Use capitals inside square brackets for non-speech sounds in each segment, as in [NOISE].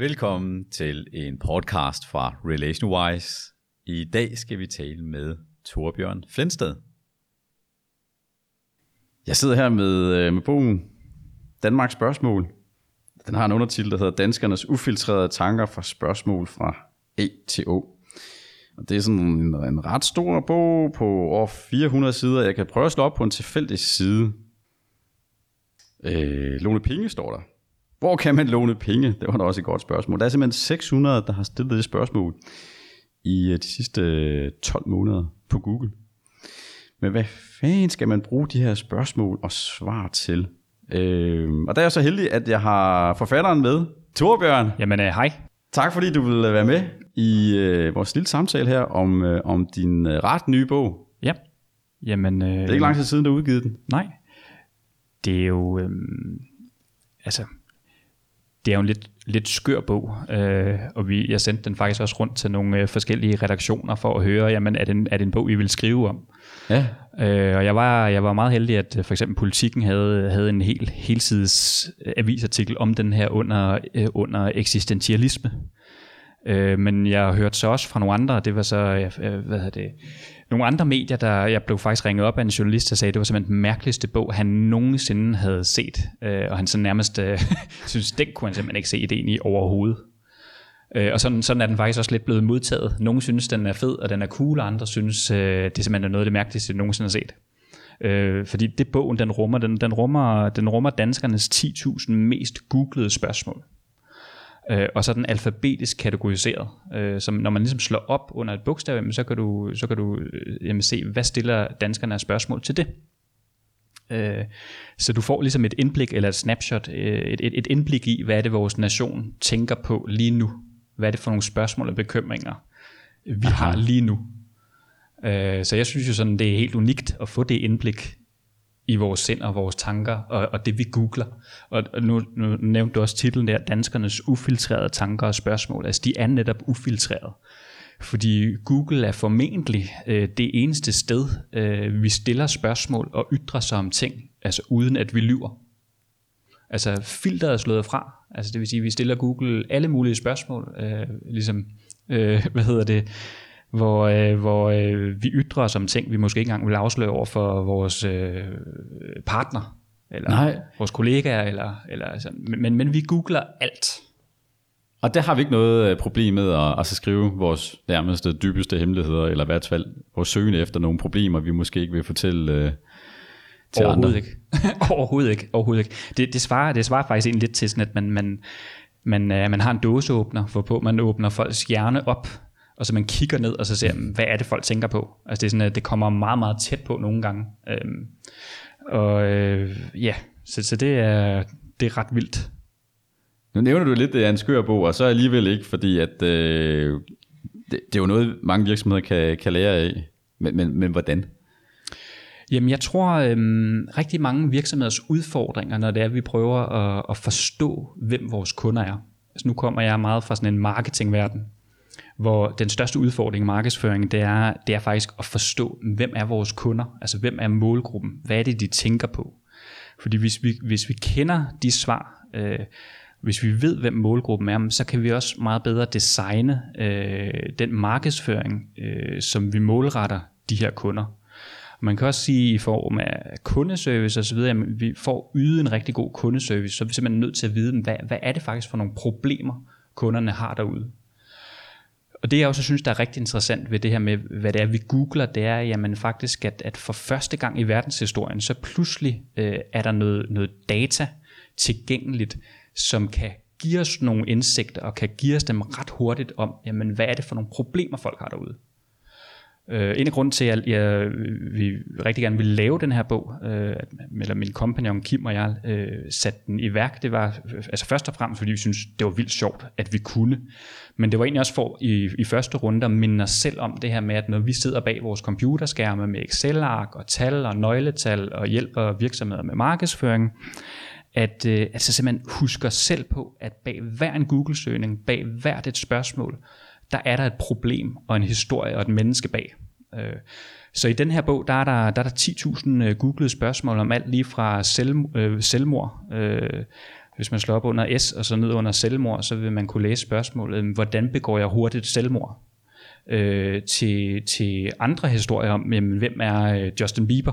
Velkommen til en podcast fra RelationWise. I dag skal vi tale med Torbjørn Flensted. Jeg sidder her med, øh, med bogen Danmarks Spørgsmål. Den har en undertitel, der hedder Danskernes ufiltrerede tanker fra spørgsmål fra A til O. Og det er sådan en, en ret stor bog på over 400 sider. Jeg kan prøve at slå op på en tilfældig side. Øh, Lone penge står der. Hvor kan man låne penge? Det var da også et godt spørgsmål. Der er simpelthen 600, der har stillet det spørgsmål i øh, de sidste 12 øh, måneder på Google. Men hvad fanden skal man bruge de her spørgsmål og svar til? Øh, og der er jeg så heldig, at jeg har forfatteren med, Torbjørn. Jamen, øh, hej. Tak fordi du vil være med i øh, vores lille samtale her om, øh, om din øh, ret nye bog. Ja. Jamen, øh, det er ikke lang tid siden, du udgivet den. Nej. Det er jo... Øh, altså, det er jo en lidt, lidt skør bog, øh, og vi, jeg sendte den faktisk også rundt til nogle øh, forskellige redaktioner for at høre, jamen er det en, er det en bog, I vil skrive om? Ja. Øh, og jeg var, jeg var meget heldig, at øh, for eksempel Politikken havde, havde en hel helsides avisartikel om den her under, øh, under eksistentialisme. Øh, men jeg har hørt så også fra nogle andre, det var så, øh, hvad hedder det, nogle andre medier, der jeg blev faktisk ringet op af en journalist, der sagde, at det var simpelthen den mærkeligste bog, han nogensinde havde set. Øh, og han så nærmest øh, [LAUGHS] synes, den kunne han simpelthen ikke se ideen i overhovedet. Øh, og sådan, sådan er den faktisk også lidt blevet modtaget. Nogle synes, den er fed, og den er cool, og andre synes, øh, det simpelthen er noget af det mærkeligste, jeg nogensinde har set. Øh, fordi det bogen, den rummer, den, den rummer, den rummer danskernes 10.000 mest googlede spørgsmål øh, og så er den alfabetisk kategoriseret. Øh, så når man ligesom slår op under et bogstav, så kan du, så kan du øh, jamen, se, hvad stiller danskerne af spørgsmål til det. Øh, så du får ligesom et indblik, eller et snapshot, øh, et, et, et indblik i, hvad er det, vores nation tænker på lige nu. Hvad er det for nogle spørgsmål og bekymringer, vi Aha. har lige nu. Øh, så jeg synes jo sådan, det er helt unikt at få det indblik i vores sind og vores tanker, og, og det vi googler. Og, og nu, nu nævnte du også titlen der, Danskernes ufiltrerede tanker og spørgsmål. Altså de er netop ufiltrerede. Fordi Google er formentlig øh, det eneste sted, øh, vi stiller spørgsmål og ytrer sig om ting, altså uden at vi lyver. Altså filteret er slået fra. Altså det vil sige, at vi stiller Google alle mulige spørgsmål, øh, ligesom, øh, hvad hedder det, hvor, øh, hvor øh, vi ytrer os om ting, vi måske ikke engang vil afsløre over for vores øh, partner, eller Nej. vores kollegaer, eller, eller altså, men, men vi googler alt. Og der har vi ikke noget øh, problem med at altså skrive vores nærmeste, dybeste hemmeligheder, eller i hvert fald vores søgende efter nogle problemer, vi måske ikke vil fortælle øh, til Overhovedet andre. Ikke. [LAUGHS] Overhovedet ikke. Overhovedet ikke. Det, det, svarer, det svarer faktisk egentlig lidt til sådan, at man, man, man, øh, man har en dåseåbner, hvorpå man åbner folks hjerne op, og så man kigger ned, og så ser, hvad er det folk tænker på. Altså det er sådan, at det kommer meget, meget tæt på nogle gange. Øhm, og øh, ja, så, så det, er, det er ret vildt. Nu nævner du lidt, det er en skør bog, og så alligevel ikke, fordi at, øh, det, det er jo noget, mange virksomheder kan, kan lære af. Men, men, men hvordan? Jamen jeg tror øhm, rigtig mange virksomheders udfordringer, når det er, at vi prøver at, at forstå, hvem vores kunder er. Altså nu kommer jeg meget fra sådan en marketingverden, hvor den største udfordring i markedsføring, det er, det er faktisk at forstå, hvem er vores kunder, altså hvem er målgruppen, hvad er det, de tænker på. Fordi hvis vi, hvis vi kender de svar, øh, hvis vi ved, hvem målgruppen er, så kan vi også meget bedre designe øh, den markedsføring, øh, som vi målretter de her kunder. Man kan også sige i form af kundeservice osv., at vi får yde en rigtig god kundeservice, så er vi simpelthen nødt til at vide, hvad, hvad er det faktisk for nogle problemer, kunderne har derude. Og det jeg også synes, der er rigtig interessant ved det her med, hvad det er, vi googler, det er jamen faktisk, at, at for første gang i verdenshistorien, så pludselig øh, er der noget, noget data tilgængeligt, som kan give os nogle indsigter, og kan give os dem ret hurtigt om, jamen hvad er det for nogle problemer, folk har derude. Øh, en af grunden til, at jeg, vi rigtig gerne ville lave den her bog, øh, eller min kompagnon Kim og jeg øh, satte den i værk, det var altså først og fremmest, fordi vi synes det var vildt sjovt, at vi kunne. Men det var egentlig også for i, i første runde at minde os selv om det her med, at når vi sidder bag vores computerskærme med Excel-ark og tal og nøgletal og hjælper virksomheder med markedsføring, at øh, altså simpelthen husker selv på, at bag hver en Google-søgning, bag hvert et spørgsmål, der er der et problem og en historie og et menneske bag. Øh, så i den her bog, der er der, der, er der 10.000 øh, googlede spørgsmål om alt lige fra selv, øh, selvmord, øh, hvis man slår op under S og så ned under selvmord, så vil man kunne læse spørgsmålet, hvordan begår jeg hurtigt selvmord? Øh, til, til andre historier om, jamen, hvem er øh, Justin Bieber?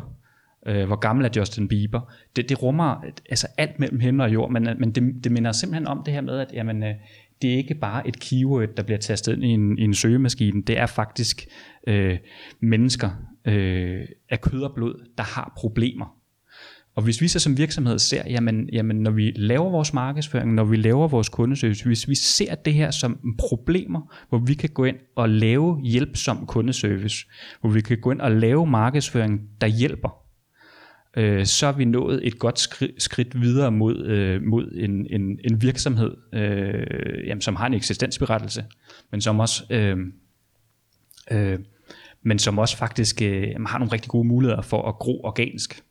Øh, hvor gammel er Justin Bieber? Det, det rummer altså alt mellem himmel og jord, men, men det, det minder simpelthen om det her med, at jamen, øh, det er ikke bare et keyword, der bliver tastet ind i en, i en søgemaskine. Det er faktisk øh, mennesker øh, af kød og blod, der har problemer. Og hvis vi så som virksomhed ser, jamen, jamen når vi laver vores markedsføring, når vi laver vores kundeservice, hvis vi ser det her som problemer, hvor vi kan gå ind og lave hjælpsom kundeservice, hvor vi kan gå ind og lave markedsføring, der hjælper, øh, så er vi nået et godt skridt, skridt videre mod, øh, mod en, en, en virksomhed, øh, jamen, som har en eksistensberettelse, men som også, øh, øh, men som også faktisk øh, har nogle rigtig gode muligheder for at gro organisk.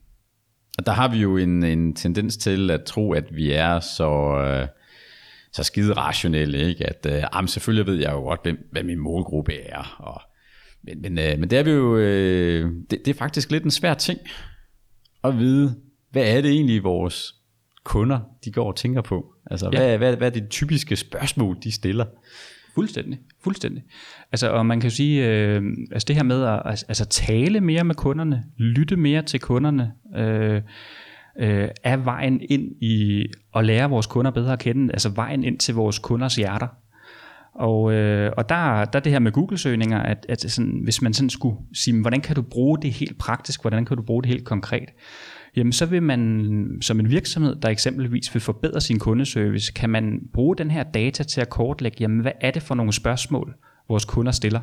Og der har vi jo en, en tendens til at tro, at vi er så, øh, så skide rationelle, ikke? at øh, jamen, selvfølgelig ved jeg jo godt, hvem, hvad min målgruppe er. Og, men, men, øh, men det er vi jo, øh, det, det er faktisk lidt en svær ting at vide, hvad er det egentlig vores kunder, de går og tænker på? Altså, ja. hvad, hvad, hvad er det typiske spørgsmål, de stiller? Fuldstændig, fuldstændig. Altså, og man kan jo sige, øh, altså det her med at altså, tale mere med kunderne, lytte mere til kunderne, øh, øh, er vejen ind i at lære vores kunder bedre at kende, altså vejen ind til vores kunders hjerter. Og, øh, og der, der er det her med Google-søgninger, at, at sådan, hvis man sådan skulle sige, hvordan kan du bruge det helt praktisk, hvordan kan du bruge det helt konkret, jamen så vil man som en virksomhed, der eksempelvis vil forbedre sin kundeservice, kan man bruge den her data til at kortlægge, jamen hvad er det for nogle spørgsmål, vores kunder stiller?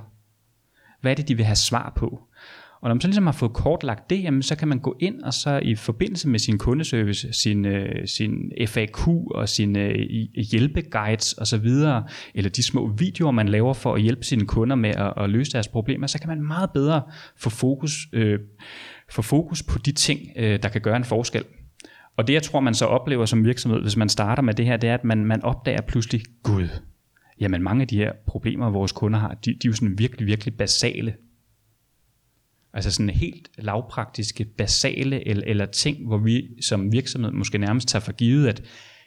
Hvad er det, de vil have svar på? Og når man så ligesom har fået kortlagt det, jamen, så kan man gå ind og så i forbindelse med sin kundeservice, sin, øh, sin FAQ og sine øh, hjælpeguides osv., eller de små videoer, man laver for at hjælpe sine kunder med at, at løse deres problemer, så kan man meget bedre få fokus, øh, få fokus på de ting, øh, der kan gøre en forskel. Og det jeg tror, man så oplever som virksomhed, hvis man starter med det her, det er, at man, man opdager pludselig, gud, jamen mange af de her problemer, vores kunder har, de, de er jo sådan virkelig, virkelig basale. Altså sådan helt lavpraktiske, basale eller, eller ting, hvor vi som virksomhed måske nærmest tager for givet, at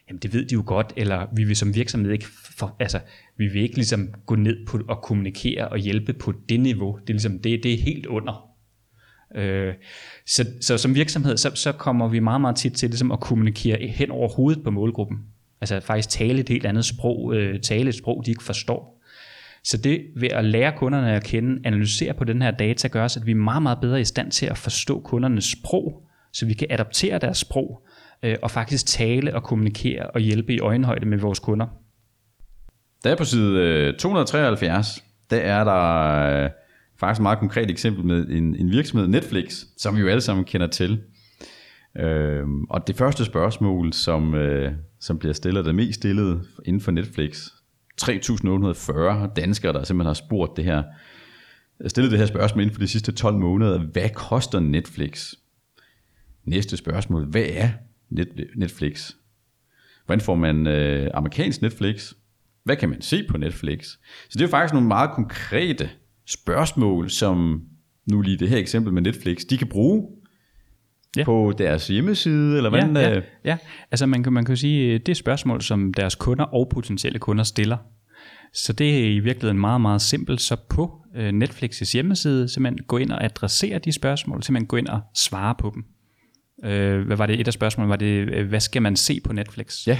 jamen det ved de jo godt, eller vi vil som virksomhed ikke, for, altså vi vil ikke ligesom gå ned på og kommunikere og hjælpe på det niveau. Det er ligesom, det, det er helt under. Øh, så, så som virksomhed, så, så kommer vi meget, meget tit til ligesom at kommunikere hen over hovedet på målgruppen. Altså faktisk tale et helt andet sprog, øh, tale et sprog, de ikke forstår. Så det ved at lære kunderne at kende, analysere på den her data, gør os, at vi er meget, meget bedre i stand til at forstå kundernes sprog, så vi kan adaptere deres sprog, øh, og faktisk tale og kommunikere og hjælpe i øjenhøjde med vores kunder. Der er på side øh, 273, der er der øh, faktisk et meget konkret eksempel med en, en virksomhed, Netflix, som vi jo alle sammen kender til. Øh, og det første spørgsmål, som, øh, som bliver stillet, det mest stillet inden for Netflix, 3.840 danskere, der simpelthen har spurgt det her, stillet det her spørgsmål inden for de sidste 12 måneder. Hvad koster Netflix? Næste spørgsmål. Hvad er Netflix? Hvordan får man øh, amerikansk Netflix? Hvad kan man se på Netflix? Så det er faktisk nogle meget konkrete spørgsmål, som nu lige det her eksempel med Netflix, de kan bruge ja. på deres hjemmeside, eller hvordan? Ja, ja, ja. altså man kan, man kan sige, det er spørgsmål, som deres kunder og potentielle kunder stiller. Så det er i virkeligheden meget, meget simpelt. Så på øh, Netflix' hjemmeside, så man gå ind og adressere de spørgsmål, så man gå ind og svare på dem. Øh, hvad var det et af spørgsmålene? Var det, øh, hvad skal man se på Netflix? Ja.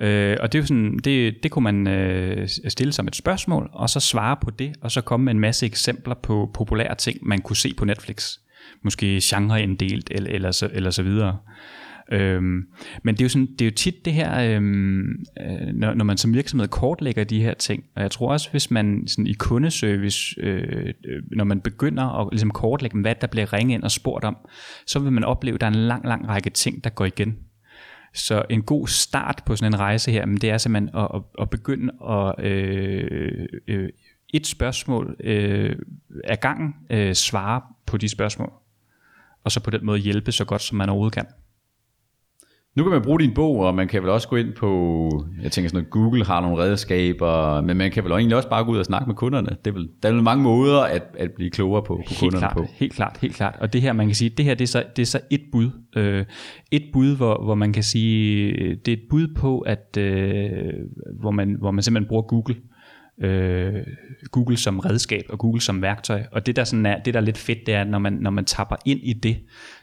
Øh, og det, er jo sådan, det, det kunne man øh, stille som et spørgsmål, og så svare på det, og så komme med en masse eksempler på populære ting, man kunne se på Netflix måske genreinddelt eller, eller, så, eller så videre. Øhm, men det er, jo sådan, det er jo tit det her, øhm, øh, når, når man som virksomhed kortlægger de her ting, og jeg tror også, hvis man sådan i kundeservice, øh, øh, når man begynder at ligesom kortlægge, hvad der bliver ringet ind og spurgt om, så vil man opleve, at der er en lang, lang række ting, der går igen. Så en god start på sådan en rejse her, men det er simpelthen at, at, at begynde at øh, øh, et spørgsmål øh, ad gangen øh, svare på de spørgsmål, og så på den måde hjælpe så godt, som man overhovedet kan. Nu kan man bruge din bog, og man kan vel også gå ind på, jeg tænker sådan noget, Google har nogle redskaber, men man kan vel egentlig også bare gå ud og snakke med kunderne. Det er vel, der er vel mange måder at, at blive klogere på, på Helt kunderne klart, på. helt klart, helt klart. Og det her, man kan sige, det her det er så, det er så et bud. Øh, et bud, hvor, hvor man kan sige, det er et bud på, at øh, hvor, man, hvor man simpelthen bruger Google. Øh, øh, Google som redskab og Google som værktøj. Og det der, sådan er, det der er lidt fedt, det er, at når man, når man tapper ind i det,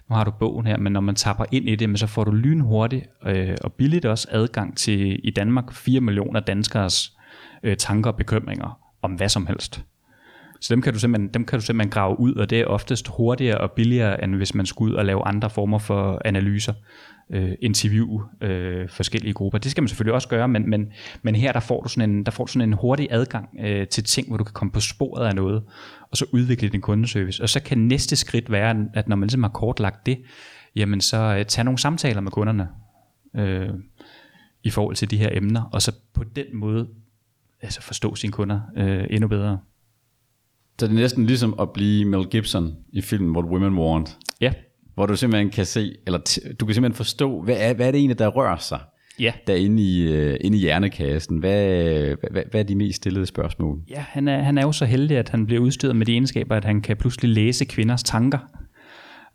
nu har du bogen her, men når man tapper ind i det, men så får du lynhurtigt øh, og billigt også adgang til i Danmark 4 millioner danskers øh, tanker og bekymringer om hvad som helst. Så dem kan, du simpelthen, dem kan du simpelthen grave ud, og det er oftest hurtigere og billigere, end hvis man skulle ud og lave andre former for analyser, øh, interview øh, forskellige grupper. Det skal man selvfølgelig også gøre, men, men, men her der får, du sådan en, der får du sådan en hurtig adgang øh, til ting, hvor du kan komme på sporet af noget, og så udvikle din kundeservice. Og så kan næste skridt være, at når man ligesom har kortlagt det, jamen så øh, tage nogle samtaler med kunderne øh, i forhold til de her emner, og så på den måde altså forstå sine kunder øh, endnu bedre. Så det er næsten ligesom at blive Mel Gibson i filmen What Women Want, Ja, hvor du simpelthen kan se, eller t- du kan simpelthen forstå, hvad er, hvad er det egentlig, der rører sig ja. derinde i, uh, inde i hjernekassen? Hvad, hvad, hvad er de mest stillede spørgsmål? Ja, han er, han er jo så heldig, at han bliver udstyret med de egenskaber, at han kan pludselig læse kvinders tanker.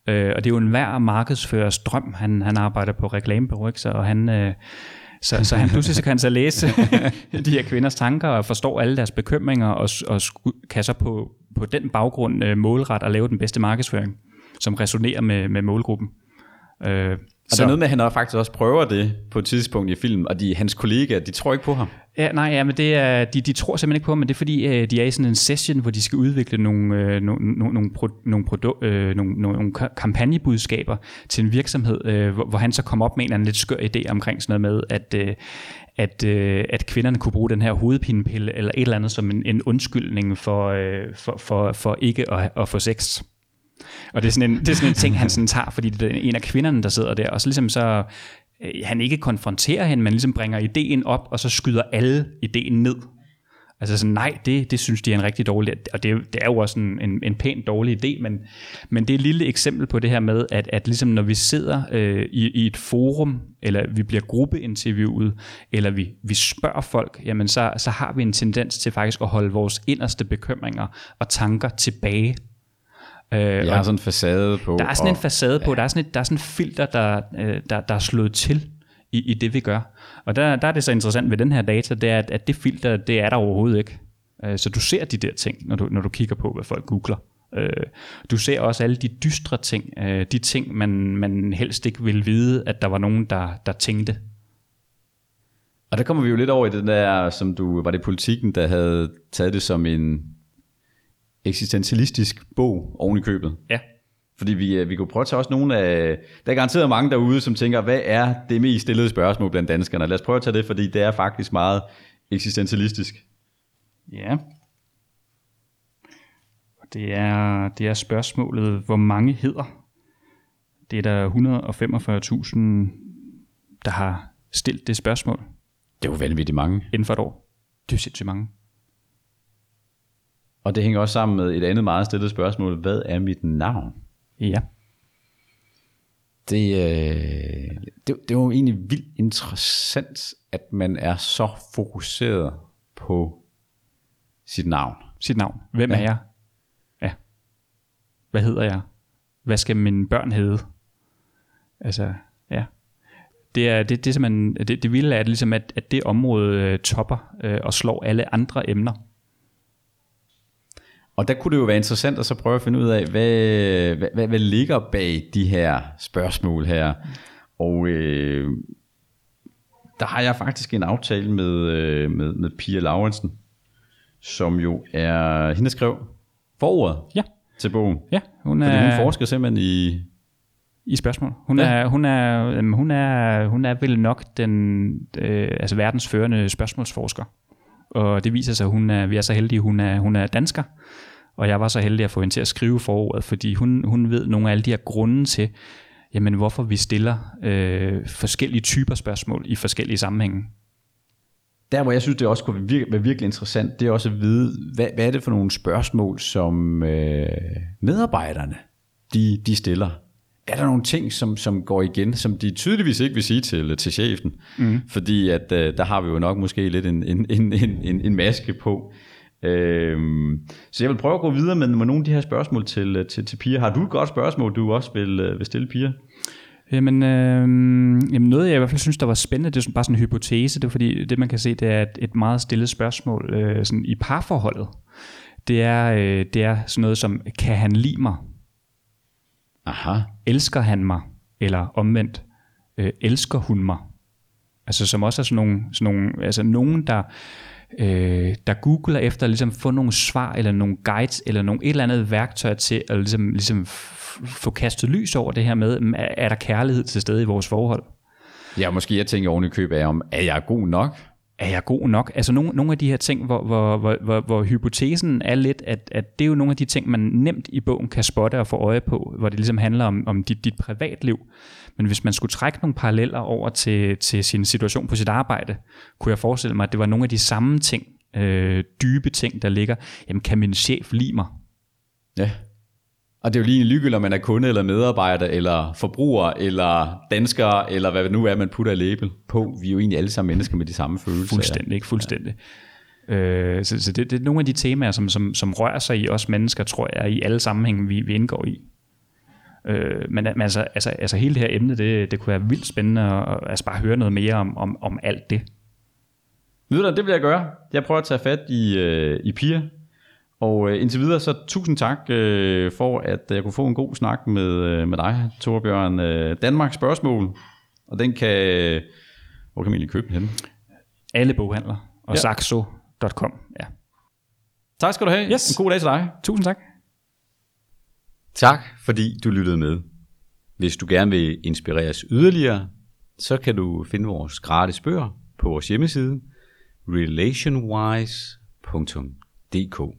Øh, og det er jo en hver markedsførers drøm. Han, han arbejder på reklamebureau, ikke? Så, og han, øh, så, så han pludselig så kan han så læse [LAUGHS] de her kvinders tanker og forstår alle deres bekymringer og, og kan så på, på den baggrund øh, målret og lave den bedste markedsføring, som resonerer med, med målgruppen. Øh, Og der er noget med, at han faktisk også prøver det på et tidspunkt i filmen, og de, hans kollegaer, de tror ikke på ham. Ja, nej, ja, men det er, de, de tror simpelthen ikke på ham, men det er fordi, øh, de er i sådan en session, hvor de skal udvikle nogle, øh, nogle, nogle, nogle, pro, nogle, produ- øh, nogle, nogle ka- kampagnebudskaber til en virksomhed, øh, hvor, hvor han så kommer op med en eller anden lidt skør idé omkring sådan noget med, at, øh, at, øh, at kvinderne kunne bruge den her hovedpinepille eller et eller andet som en, en undskyldning for, øh, for, for, for ikke at, at få sex. Og det er sådan en, det er sådan en ting, han sådan tager, fordi det er en af kvinderne, der sidder der, og så ligesom så, øh, han ikke konfronterer hende, men ligesom bringer ideen op, og så skyder alle ideen ned. Altså sådan, nej, det, det synes de er en rigtig dårlig, og det, det er jo også en, en, en pænt dårlig idé, men, men det er et lille eksempel på det her med, at, at ligesom når vi sidder øh, i, i et forum, eller vi bliver gruppeinterviewet, eller vi, vi spørger folk, jamen så, så har vi en tendens til faktisk at holde vores inderste bekymringer og tanker tilbage. Øh, Jeg har sådan en facade på. der er sådan en og- facade på, der er sådan et, der er sådan et filter, der, øh, der, der er slået til i, i det, vi gør. Og der, der er det så interessant ved den her data, det er, at, at det filter, det er der overhovedet ikke. Øh, Så du ser de der ting, når du, når du kigger på, hvad folk googler. Øh, Du ser også alle de dystre ting, øh, de ting, man, man helst ikke ville vide, at der var nogen, der, der tænkte. Og der kommer vi jo lidt over i den der, som du, var det politikken, der havde taget det som en eksistentialistisk bog oven i købet. Ja, Fordi vi, øh, vi kunne prøve at tage også nogle af... Der er garanteret mange derude, som tænker, hvad er det mest stillede spørgsmål blandt danskerne? Lad os prøve at tage det, fordi det er faktisk meget eksistentialistisk. Ja. Det er, det er spørgsmålet, hvor mange hedder. Det er der 145.000, der har stillet det spørgsmål Det er jo vanvittigt mange. inden for et år. Det er jo sindssygt mange. Og det hænger også sammen med et andet meget stillet spørgsmål. Hvad er mit navn? Ja. Det, øh, det, det er jo egentlig vildt interessant, at man er så fokuseret på sit navn. Sit navn. Hvem Ja. er jeg? Ja. Hvad hedder jeg? Hvad skal mine børn hedde? Altså, ja. Det er, det, det er simpelthen, det, det vilde er, at, ligesom at, at det område øh, topper øh, og slår alle andre emner. Og der kunne det jo være interessant at så prøve at finde ud af, hvad, hvad, hvad, hvad ligger bag de her spørgsmål her. Og øh, der har jeg faktisk en aftale med, øh, med, med Pia Laurensen, som jo er, hende skrev forordet Ja. til bogen. Ja, hun Fordi er... hun forsker simpelthen i, I spørgsmål. Hun, Ja. er, hun, er, hun, er, hun er vel nok den øh, altså verdens førende spørgsmålsforsker. Og det viser sig, at hun er, vi er så heldige, at hun er, hun er dansker. Og jeg var så heldig at få hende til at skrive forordet, fordi hun, hun ved nogle af alle de her grunde til, jamen, hvorfor vi stiller øh, forskellige typer spørgsmål i forskellige sammenhænge. Der, hvor jeg synes, det også kunne være virkelig, være virkelig interessant, det er også at vide, hvad, hvad er det for nogle spørgsmål, som øh, medarbejderne de, de stiller er der nogle ting, som, som går igen, som de tydeligvis ikke vil sige til, til chefen? Mm. Fordi at, uh, der har vi jo nok måske lidt en, en, en, en, en maske på. Øhm, så jeg vil prøve at gå videre med, med nogle af de her spørgsmål til, til, til Pia. Har du et godt spørgsmål, du også vil, vil stille Pia? Jamen, øh, jamen noget jeg i hvert fald synes, der var spændende, det er bare sådan en hypotese, det er fordi det man kan se, det er et, et meget stillet spørgsmål øh, sådan i parforholdet. Det er, øh, det er sådan noget som, kan han lide mig? Aha. Elsker han mig? Eller omvendt, øh, elsker hun mig? Altså som også er sådan nogle, sådan nogle altså nogen, der, øh, der googler efter at ligesom få nogle svar, eller nogle guides, eller nogle et eller andet værktøj til at ligesom, ligesom få kastet lys over det her med, er der kærlighed til stede i vores forhold? Ja, måske jeg tænker oven i køb af, om er jeg god nok? Er jeg god nok? Altså nogle, nogle af de her ting, hvor, hvor, hvor, hvor, hvor hypotesen er lidt, at, at det er jo nogle af de ting, man nemt i bogen kan spotte og få øje på, hvor det ligesom handler om, om dit, dit privatliv. Men hvis man skulle trække nogle paralleller over til, til sin situation på sit arbejde, kunne jeg forestille mig, at det var nogle af de samme ting, øh, dybe ting, der ligger. Jamen, kan min chef lide mig? Ja. Og det er jo lige ligegyldigt, om man er kunde eller medarbejder, eller forbruger, eller dansker, eller hvad det nu er, man putter label på. Vi er jo egentlig alle sammen mennesker med de samme følelser. Fuldstændig, ikke? Fuldstændig. Ja. Øh, så så det, det er nogle af de temaer, som, som, som rører sig i os mennesker, tror jeg, i alle sammenhænge, vi, vi indgår i. Øh, men, men altså, altså, altså hele det her emne, det, det kunne være vildt spændende at altså bare høre noget mere om, om, om alt det. Videre, det vil jeg gøre. Jeg prøver at tage fat i, øh, i Pia, og øh, indtil videre, så tusind tak øh, for, at jeg kunne få en god snak med, øh, med dig, Torbjørn. Øh, Danmarks spørgsmål, og den kan... Hvor kan man egentlig købe den henne? Alle boghandler og ja. saxo.com. Ja. Tak skal du have. Yes. En god dag til dig. Tusind tak. Tak, fordi du lyttede med. Hvis du gerne vil inspireres yderligere, så kan du finde vores gratis bøger på vores hjemmeside relationwise.dk.